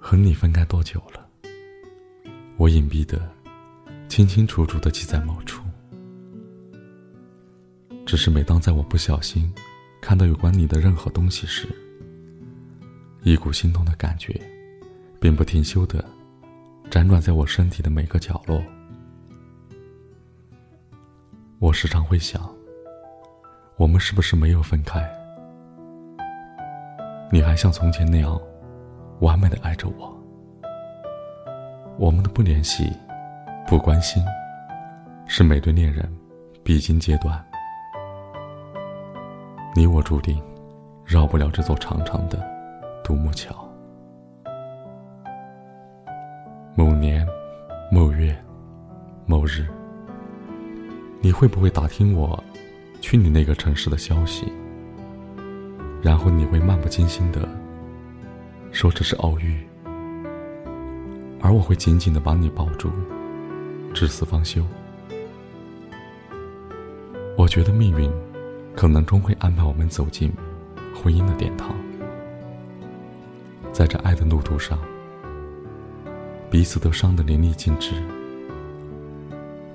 和你分开多久了？我隐蔽的、清清楚楚的记在某处。只是每当在我不小心看到有关你的任何东西时，一股心痛的感觉，便不停休的辗转在我身体的每个角落。我时常会想，我们是不是没有分开？你还像从前那样完美的爱着我。我们的不联系、不关心，是每对恋人必经阶段。你我注定绕不了这座长长的独木桥。某年某月某日，你会不会打听我去你那个城市的消息？然后你会漫不经心的说这是偶遇，而我会紧紧的把你抱住，至死方休。我觉得命运可能终会安排我们走进婚姻的殿堂，在这爱的路途上，彼此都伤得淋漓尽致。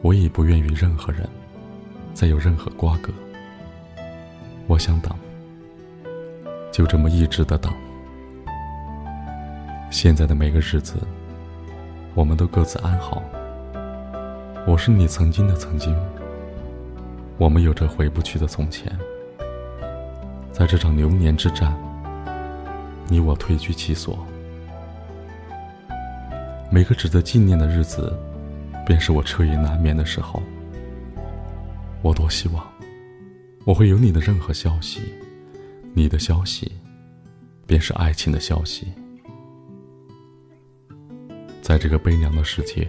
我已不愿与任何人再有任何瓜葛。我想等。就这么一直的等。现在的每个日子，我们都各自安好。我是你曾经的曾经，我们有着回不去的从前。在这场流年之战，你我退居其所。每个值得纪念的日子，便是我彻夜难眠的时候。我多希望，我会有你的任何消息。你的消息，便是爱情的消息。在这个悲凉的世界，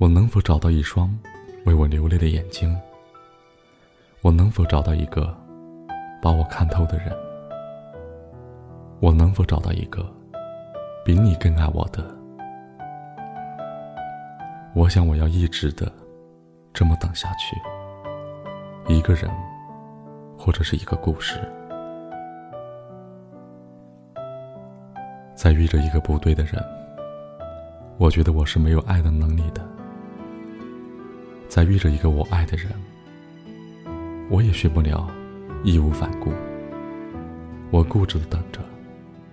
我能否找到一双为我流泪的眼睛？我能否找到一个把我看透的人？我能否找到一个比你更爱我的？我想，我要一直的这么等下去。一个人。或者是一个故事，在遇着一个不对的人，我觉得我是没有爱的能力的；在遇着一个我爱的人，我也学不了义无反顾。我固执的等着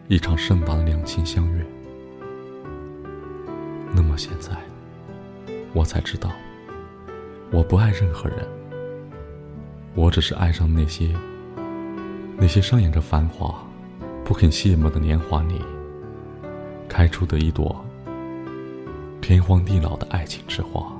一场盛大的两情相悦。那么现在，我才知道，我不爱任何人。我只是爱上那些，那些上演着繁华、不肯谢幕的年华里，开出的一朵天荒地老的爱情之花。